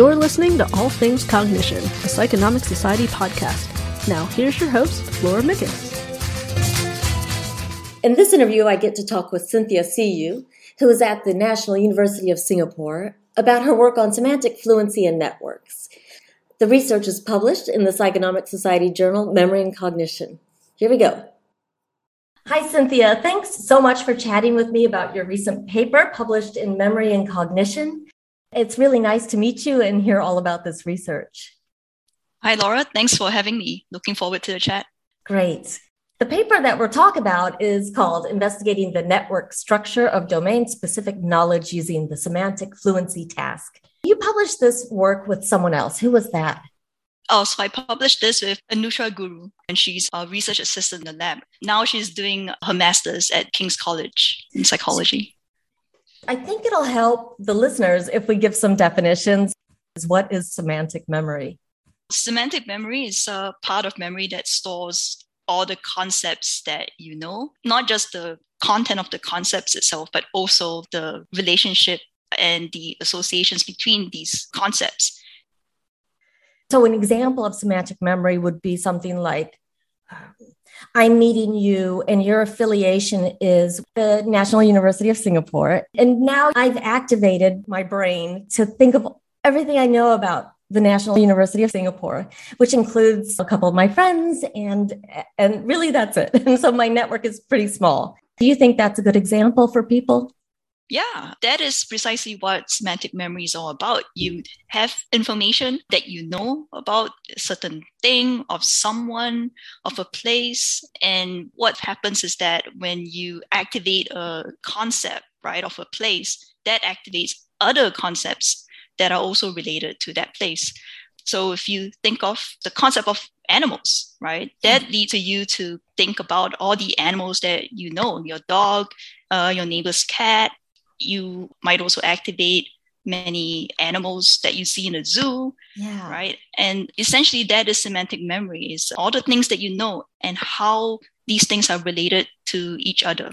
You're listening to All Things Cognition, a Psychonomic Society podcast. Now, here's your host, Laura Mickes. In this interview, I get to talk with Cynthia Siew, who is at the National University of Singapore, about her work on semantic fluency and networks. The research is published in the Psychonomic Society journal Memory and Cognition. Here we go. Hi, Cynthia. Thanks so much for chatting with me about your recent paper published in Memory and Cognition. It's really nice to meet you and hear all about this research. Hi, Laura. Thanks for having me. Looking forward to the chat. Great. The paper that we're talking about is called Investigating the Network Structure of Domain Specific Knowledge Using the Semantic Fluency Task. You published this work with someone else. Who was that? Oh, so I published this with Anusha Guru, and she's a research assistant in the lab. Now she's doing her master's at King's College in psychology. I think it'll help the listeners if we give some definitions. What is semantic memory? Semantic memory is a part of memory that stores all the concepts that you know, not just the content of the concepts itself, but also the relationship and the associations between these concepts. So, an example of semantic memory would be something like I'm meeting you, and your affiliation is the National University of Singapore. And now I've activated my brain to think of everything I know about the National University of Singapore, which includes a couple of my friends, and, and really that's it. And so my network is pretty small. Do you think that's a good example for people? Yeah, that is precisely what semantic memory is all about. You have information that you know about a certain thing, of someone, of a place. And what happens is that when you activate a concept, right, of a place, that activates other concepts that are also related to that place. So if you think of the concept of animals, right, that mm-hmm. leads you to think about all the animals that you know, your dog, uh, your neighbor's cat, you might also activate many animals that you see in a zoo yeah. right? And essentially that is semantic memory is all the things that you know and how these things are related to each other.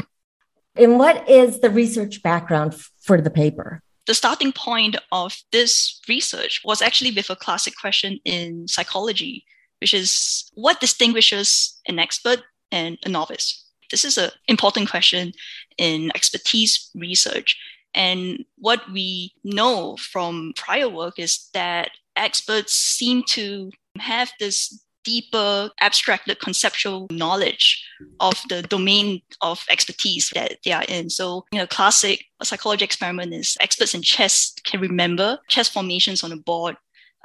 And what is the research background for the paper? The starting point of this research was actually with a classic question in psychology which is what distinguishes an expert and a novice? This is an important question in expertise research. And what we know from prior work is that experts seem to have this deeper abstracted conceptual knowledge of the domain of expertise that they are in. So, you know, classic psychology experiment is experts in chess can remember chess formations on a board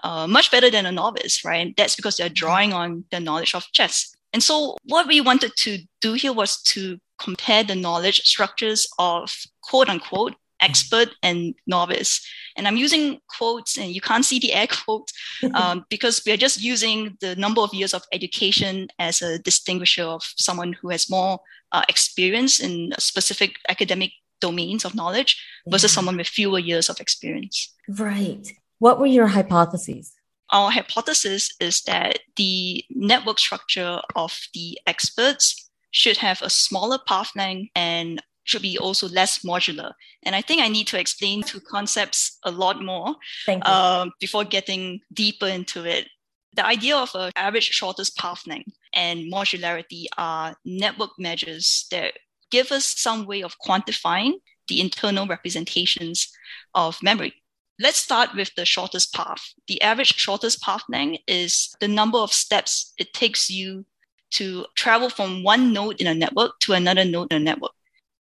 uh, much better than a novice, right? That's because they're drawing on the knowledge of chess. And so, what we wanted to do here was to compare the knowledge structures of quote unquote expert and novice. And I'm using quotes, and you can't see the air quotes um, because we are just using the number of years of education as a distinguisher of someone who has more uh, experience in specific academic domains of knowledge versus yeah. someone with fewer years of experience. Right. What were your hypotheses? our hypothesis is that the network structure of the experts should have a smaller path length and should be also less modular. And I think I need to explain two concepts a lot more uh, before getting deeper into it. The idea of an average shortest path length and modularity are network measures that give us some way of quantifying the internal representations of memory. Let's start with the shortest path. The average shortest path length is the number of steps it takes you to travel from one node in a network to another node in a network.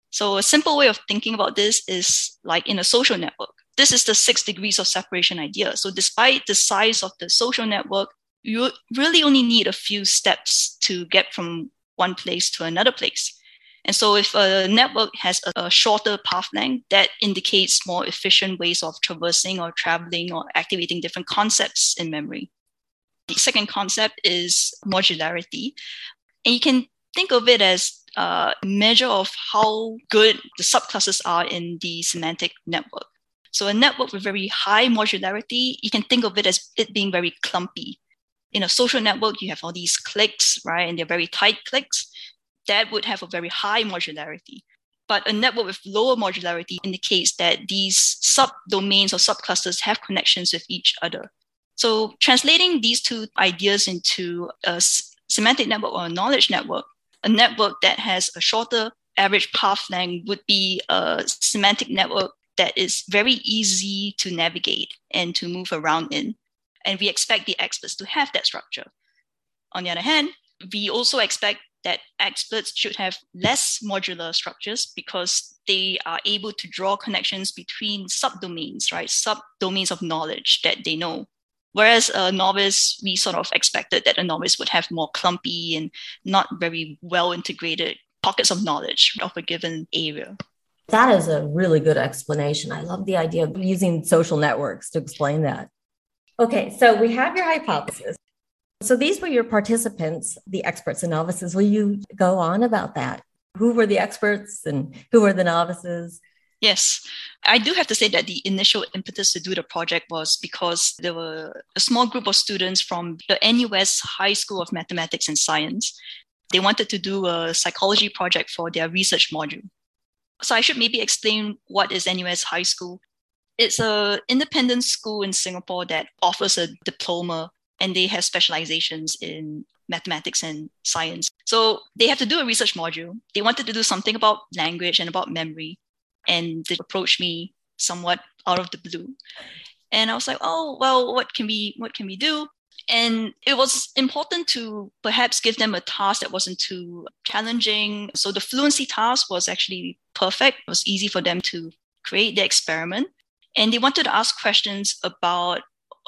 So a simple way of thinking about this is like in a social network. This is the six degrees of separation idea. So despite the size of the social network, you really only need a few steps to get from one place to another place. And so if a network has a, shorter path length, that indicates more efficient ways of traversing or traveling or activating different concepts in memory. The second concept is modularity. And you can think of it as a measure of how good the subclasses are in the semantic network. So a network with very high modularity, you can think of it as it being very clumpy. In a social network, you have all these cliques, right? And they're very tight cliques that would have a very high modularity. But a network with lower modularity indicates that these subdomains or subclusters have connections with each other. So translating these two ideas into a semantic network or a knowledge network, a network that has a shorter average path length would be a semantic network that is very easy to navigate and to move around in. And we expect the experts to have that structure. On the other hand, we also expect that experts should have less modular structures because they are able to draw connections between subdomains, right? Subdomains of knowledge that they know. Whereas a novice, we sort of expected that a novice would have more clumpy and not very well integrated pockets of knowledge of a given area. That is a really good explanation. I love the idea of using social networks to explain that. Okay, so we have your hypothesis. So these were your participants, the experts and novices. Will you go on about that? Who were the experts and who were the novices? Yes, I do have to say that the initial impetus to do the project was because there were a small group of students from the NUS High School of Mathematics and Science. They wanted to do a psychology project for their research module. So I should maybe explain what is NUS High School. It's a independent school in Singapore that offers a diploma and they have specializations in mathematics and science. So they have to do a research module. They wanted to do something about language and about memory. And they approached me somewhat out of the blue. And I was like, oh, well, what can we what can we do? And it was important to perhaps give them a task that wasn't too challenging. So the fluency task was actually perfect. It was easy for them to create the experiment. And they wanted to ask questions about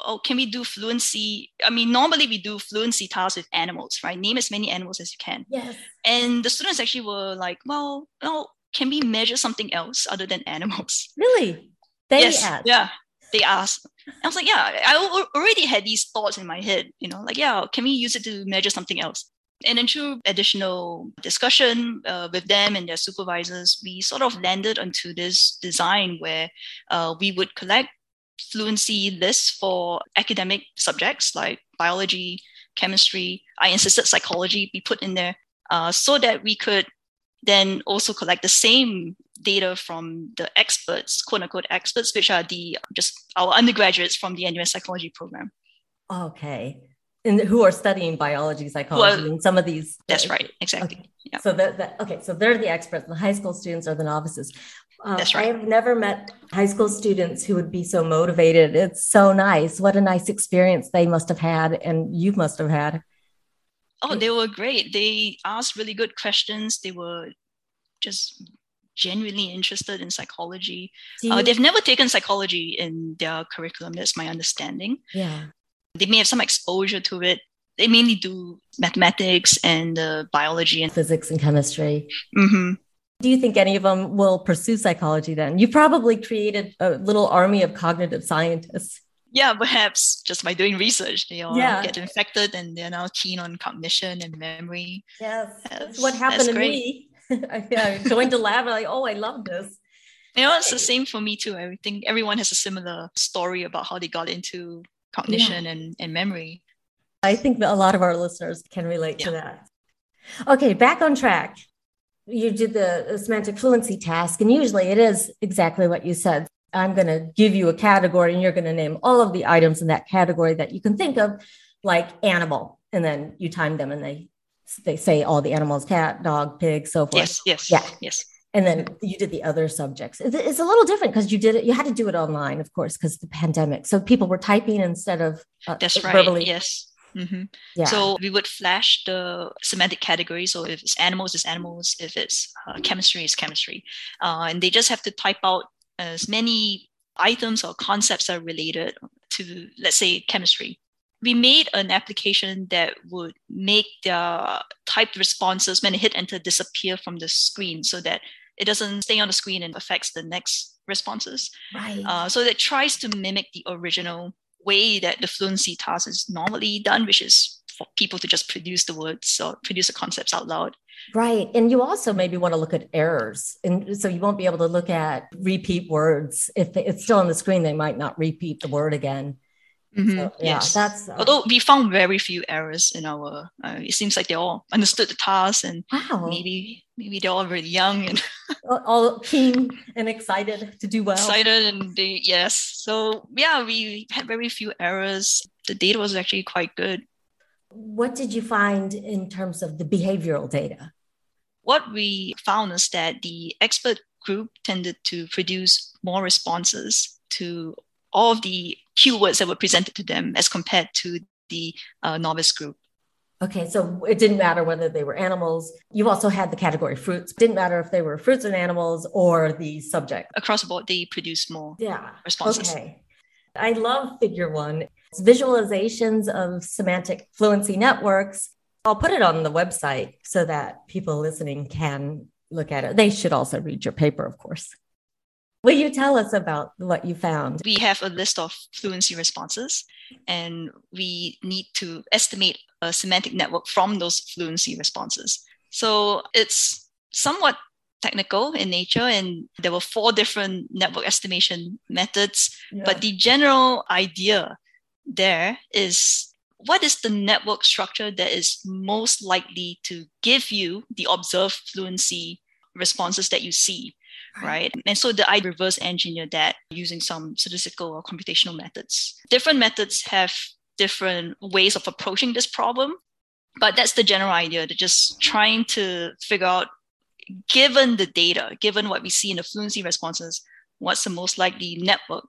oh, can we do fluency? I mean, normally we do fluency tasks with animals, right? Name as many animals as you can. Yes. And the students actually were like, well, well, can we measure something else other than animals? Really? They yes. Asked. Yeah they asked. I was like, yeah, I already had these thoughts in my head, you know, like, yeah, can we use it to measure something else? And then through additional discussion uh, with them and their supervisors, we sort of landed onto this design where uh, we would collect fluency lists for academic subjects like biology, chemistry. I insisted psychology be put in there uh, so that we could then also collect the same data from the experts, quote unquote experts, which are the just our undergraduates from the NUS psychology program. Okay. And who are studying biology, psychology, well, and some of these. That's right, exactly. Okay. Yeah. So that, that, okay, so they're the experts. The high school students are the novices. Uh, that's right. I've never met high school students who would be so motivated. It's so nice. What a nice experience they must have had, and you must have had. Oh, they were great. They asked really good questions. They were just genuinely interested in psychology. Uh, you- uh, they've never taken psychology in their curriculum. That's my understanding. Yeah. They may have some exposure to it. They mainly do mathematics and uh, biology and physics and chemistry. Mm-hmm. Do you think any of them will pursue psychology then? You probably created a little army of cognitive scientists yeah, perhaps just by doing research, they all yeah. get infected and they're now keen on cognition and memory. Yes, that's, what happened to great. me. I joined the lab, like, oh, I love this. You know, it's the same for me too. I think everyone has a similar story about how they got into cognition yeah. and, and memory. I think a lot of our listeners can relate yeah. to that. Okay, back on track. You did the semantic fluency task, and usually it is exactly what you said. I'm going to give you a category and you're going to name all of the items in that category that you can think of, like animal. And then you time them and they they say all the animals cat, dog, pig, so forth. Yes, yes. Yeah. Yes. And then you did the other subjects. It's a little different because you did it, you had to do it online, of course, because the pandemic. So people were typing instead of uh, That's right. Verbally. Yes. Mm-hmm. Yeah. So we would flash the semantic category. So if it's animals, it's animals. If it's uh, chemistry, it's chemistry. Uh, and they just have to type out as many items or concepts are related to, let's say, chemistry. We made an application that would make the typed responses when they hit enter disappear from the screen so that it doesn't stay on the screen and affects the next responses. Right. Uh, so that tries to mimic the original way that the fluency task is normally done, which is for people to just produce the words or produce the concepts out loud. Right. And you also maybe want to look at errors. And so you won't be able to look at repeat words. If it's still on the screen, they might not repeat the word again. Mm-hmm. So, yeah, yes. that's. Uh, Although we found very few errors in our, uh, it seems like they all understood the task and wow. maybe maybe they're all really young and all keen and excited to do well. Excited and they, yes. So yeah, we had very few errors. The data was actually quite good. What did you find in terms of the behavioral data? What we found is that the expert group tended to produce more responses to all of the keywords that were presented to them as compared to the uh, novice group. Okay, so it didn't matter whether they were animals. You also had the category fruits. It didn't matter if they were fruits and animals or the subject. Across the board, they produced more yeah. responses. Okay. I love figure one. Visualizations of semantic fluency networks. I'll put it on the website so that people listening can look at it. They should also read your paper, of course. Will you tell us about what you found? We have a list of fluency responses, and we need to estimate a semantic network from those fluency responses. So it's somewhat technical in nature, and there were four different network estimation methods. Yeah. But the general idea there is what is the network structure that is most likely to give you the observed fluency responses that you see? right? And so the I reverse engineer that using some statistical or computational methods. Different methods have different ways of approaching this problem, but that's the general idea. They're just trying to figure out, given the data, given what we see in the fluency responses, what's the most likely network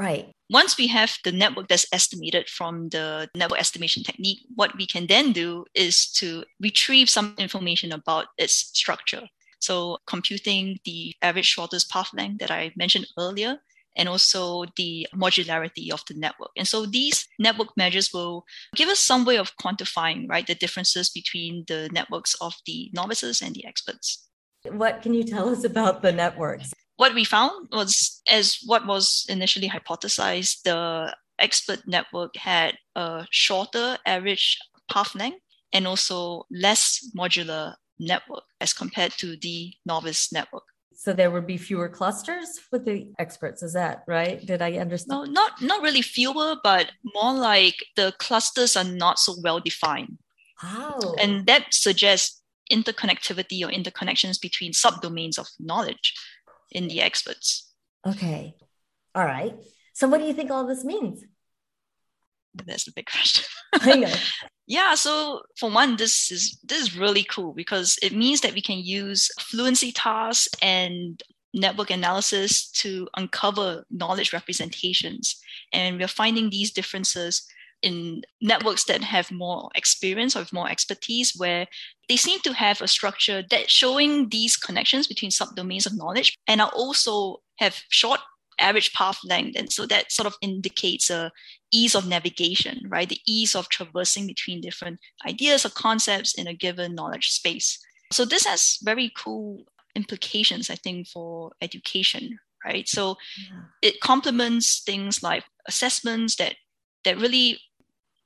Right. Once we have the network that's estimated from the network estimation technique, what we can then do is to retrieve some information about its structure. So computing the average shortest path length that I mentioned earlier, and also the modularity of the network. And so these network measures will give us some way of quantifying, right, the differences between the networks of the novices and the experts. What can you tell us about the networks? What we found was, as what was initially hypothesized, the expert network had a shorter average path length and also less modular network as compared to the novice network. So there would be fewer clusters with the experts. Is that right? Did I understand? No, not not really fewer, but more like the clusters are not so well defined. Oh. And that suggests interconnectivity or interconnections between subdomains of knowledge in the experts. Okay. All right. So what do you think all this means? That's the big question. I know. Yeah, so for one, this is this is really cool because it means that we can use fluency tasks and network analysis to uncover knowledge representations. And we're finding these differences in networks that have more experience or more expertise where they seem to have a structure that showing these connections between subdomains of knowledge and are also have short average path length. And so that sort of indicates a ease of navigation, right? The ease of traversing between different ideas or concepts in a given knowledge space. So this has very cool implications, I think, for education, right? So yeah. it complements things like assessments that that really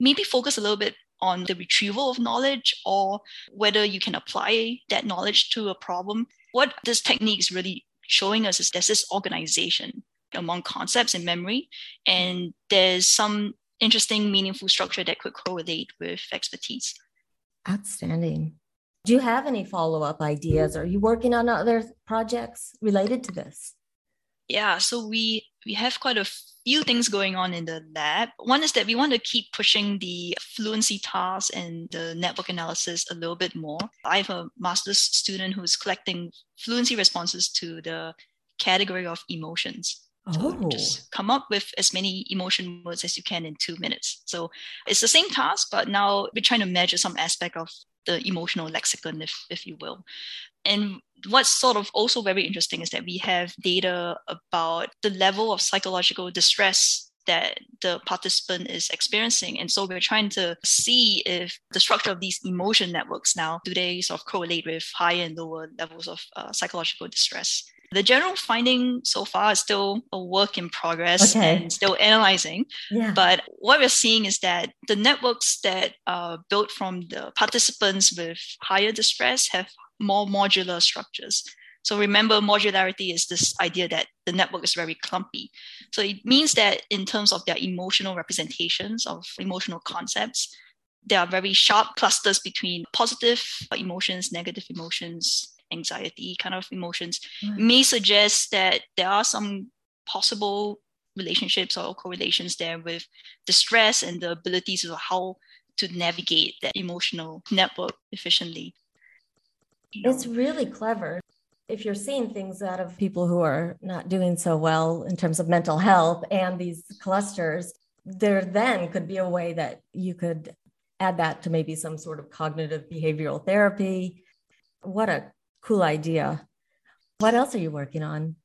maybe focus a little bit on the retrieval of knowledge or whether you can apply that knowledge to a problem. What this technique is really showing us is there's this organization among concepts in memory. And there's some interesting, meaningful structure that could correlate with expertise. Outstanding. Do you have any follow up ideas? Are you working on other projects related to this? Yeah, so we we have quite a few things going on in the lab. One is that we want to keep pushing the fluency tasks and the network analysis a little bit more. I have a master's student who's collecting fluency responses to the category of emotions. So oh. just come up with as many emotion words as you can in two minutes. So it's the same task, but now we're trying to measure some aspect of the emotional lexicon, if, if you will. And what's sort of also very interesting is that we have data about the level of psychological distress that the participant is experiencing. And so we're trying to see if the structure of these emotion networks now, do they sort of correlate with higher and lower levels of uh, psychological distress? The general finding so far is still a work in progress okay. and still analyzing. Yeah. But what we're seeing is that the networks that are built from the participants with higher distress have more modular structures. So remember, modularity is this idea that the network is very clumpy. So it means that in terms of their emotional representations of emotional concepts, there are very sharp clusters between positive emotions, negative emotions, anxiety kind of emotions right. may suggest that there are some possible relationships or correlations there with the stress and the abilities of how to navigate that emotional network efficiently. It's really clever. If you're seeing things out of people who are not doing so well in terms of mental health and these clusters, there then could be a way that you could add that to maybe some sort of cognitive behavioral therapy. What a cool idea. What else are you working on?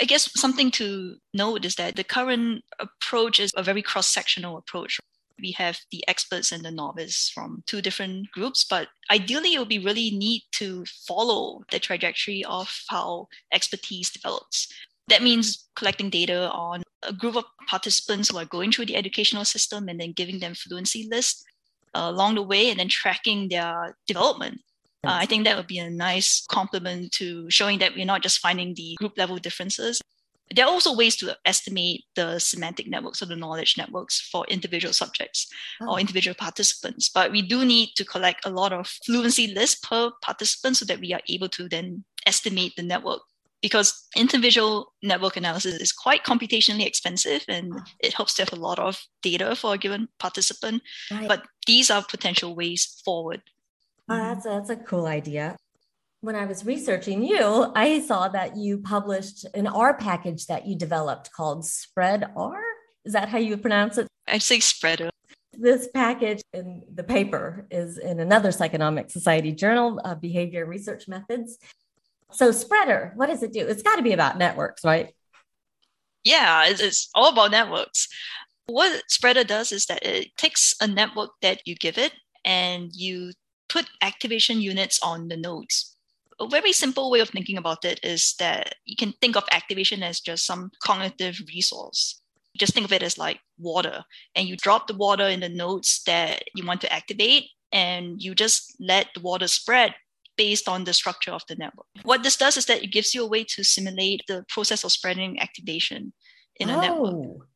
I guess something to note is that the current approach is a very cross sectional approach. We have the experts and the novice from two different groups, but ideally, it would be really neat to follow the trajectory of how expertise develops. That means collecting data on a group of participants who are going through the educational system and then giving them fluency lists along the way and then tracking their development. Uh, I think that would be a nice complement to showing that we're not just finding the group level differences. There are also ways to estimate the semantic networks or the knowledge networks for individual subjects oh. or individual participants. But we do need to collect a lot of fluency lists per participant so that we are able to then estimate the network because individual network analysis is quite computationally expensive and oh. it helps to have a lot of data for a given participant. Right. But these are potential ways forward. Oh, that's, a, that's a cool idea. When I was researching you, I saw that you published an R package that you developed called Spread R. Is that how you pronounce it? I say Spreader. This package in the paper is in another Psychonomic Society journal, uh, Behavior Research Methods. So, Spreader, what does it do? It's got to be about networks, right? Yeah, it's, it's all about networks. What Spreader does is that it takes a network that you give it and you put activation units on the nodes. A very simple way of thinking about it is that you can think of activation as just some cognitive resource. Just think of it as like water, and you drop the water in the nodes that you want to activate, and you just let the water spread based on the structure of the network. What this does is that it gives you a way to simulate the process of spreading activation in a oh, network.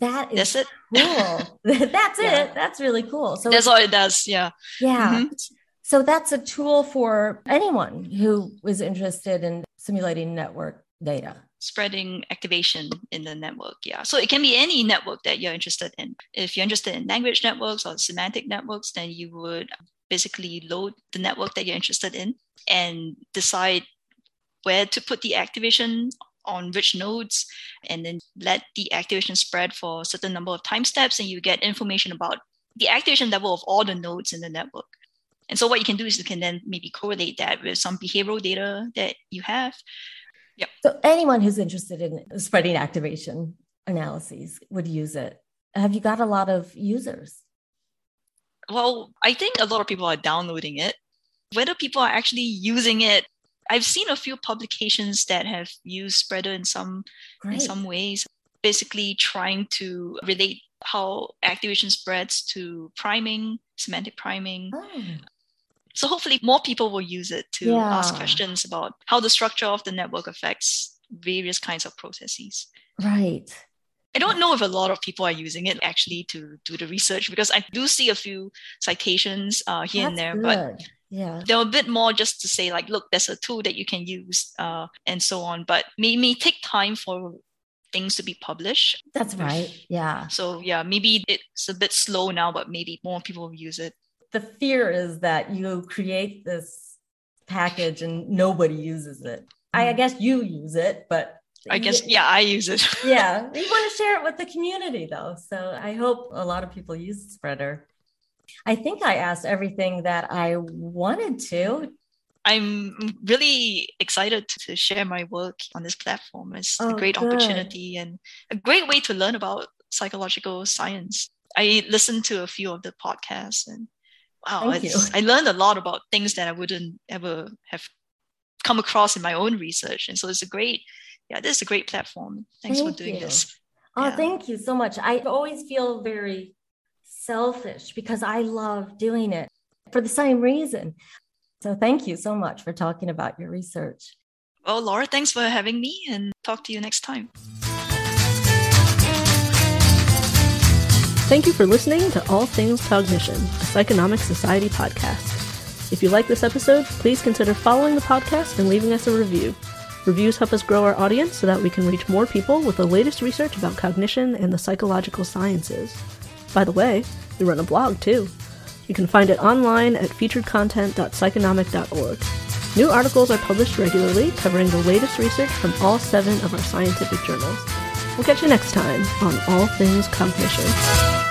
That is That's it. cool. that's yeah. it. That's really cool. So that's all it does. Yeah. Yeah. Mm-hmm. So that's a tool for anyone who is interested in simulating network data. Spreading activation in the network. Yeah. So it can be any network that you're interested in. If you're interested in language networks or semantic networks, then you would basically load the network that you're interested in and decide where to put the activation on which nodes and then let the activation spread for a certain number of time steps and you get information about the activation level of all the nodes in the network. And so what you can do is you can then maybe correlate that with some behavioral data that you have. Yep. So anyone who's interested in spreading activation analyses would use it. Have you got a lot of users? Well, I think a lot of people are downloading it. Whether people are actually using it, I've seen a few publications that have used Spreader in some Great. in some ways, basically trying to relate how activation spreads to priming, semantic priming. Oh. So hopefully more people will use it to yeah. ask questions about how the structure of the network affects various kinds of processes. Right. I don't know if a lot of people are using it actually to do the research because I do see a few citations uh, here That's and there, good. but yeah they're a bit more just to say like look there's a tool that you can use uh, and so on but may, may take time for things to be published that's right yeah so yeah maybe it's a bit slow now but maybe more people will use it the fear is that you create this package and nobody uses it I, I mm. guess you use it but I guess, yeah, I use it. yeah. We want to share it with the community though. So I hope a lot of people use Spreader. I think I asked everything that I wanted to. I'm really excited to share my work on this platform. It's oh, a great good. opportunity and a great way to learn about psychological science. I listened to a few of the podcasts and wow, I learned a lot about things that I wouldn't ever have come across in my own research. And so it's a great, yeah, this is a great platform. Thanks thank for doing you. this. Oh, yeah. thank you so much. I always feel very selfish because I love doing it for the same reason. So thank you so much for talking about your research. Well, Laura, thanks for having me and talk to you next time. Thank you for listening to All Things Cognition, a Psychonomic Society podcast. If you like this episode, please consider following the podcast and leaving us a review. Reviews help us grow our audience so that we can reach more people with the latest research about cognition and the psychological sciences. By the way, we run a blog too. You can find it online at featuredcontent.psychonomic.org. New articles are published regularly covering the latest research from all seven of our scientific journals. We'll catch you next time on All Things Cognition.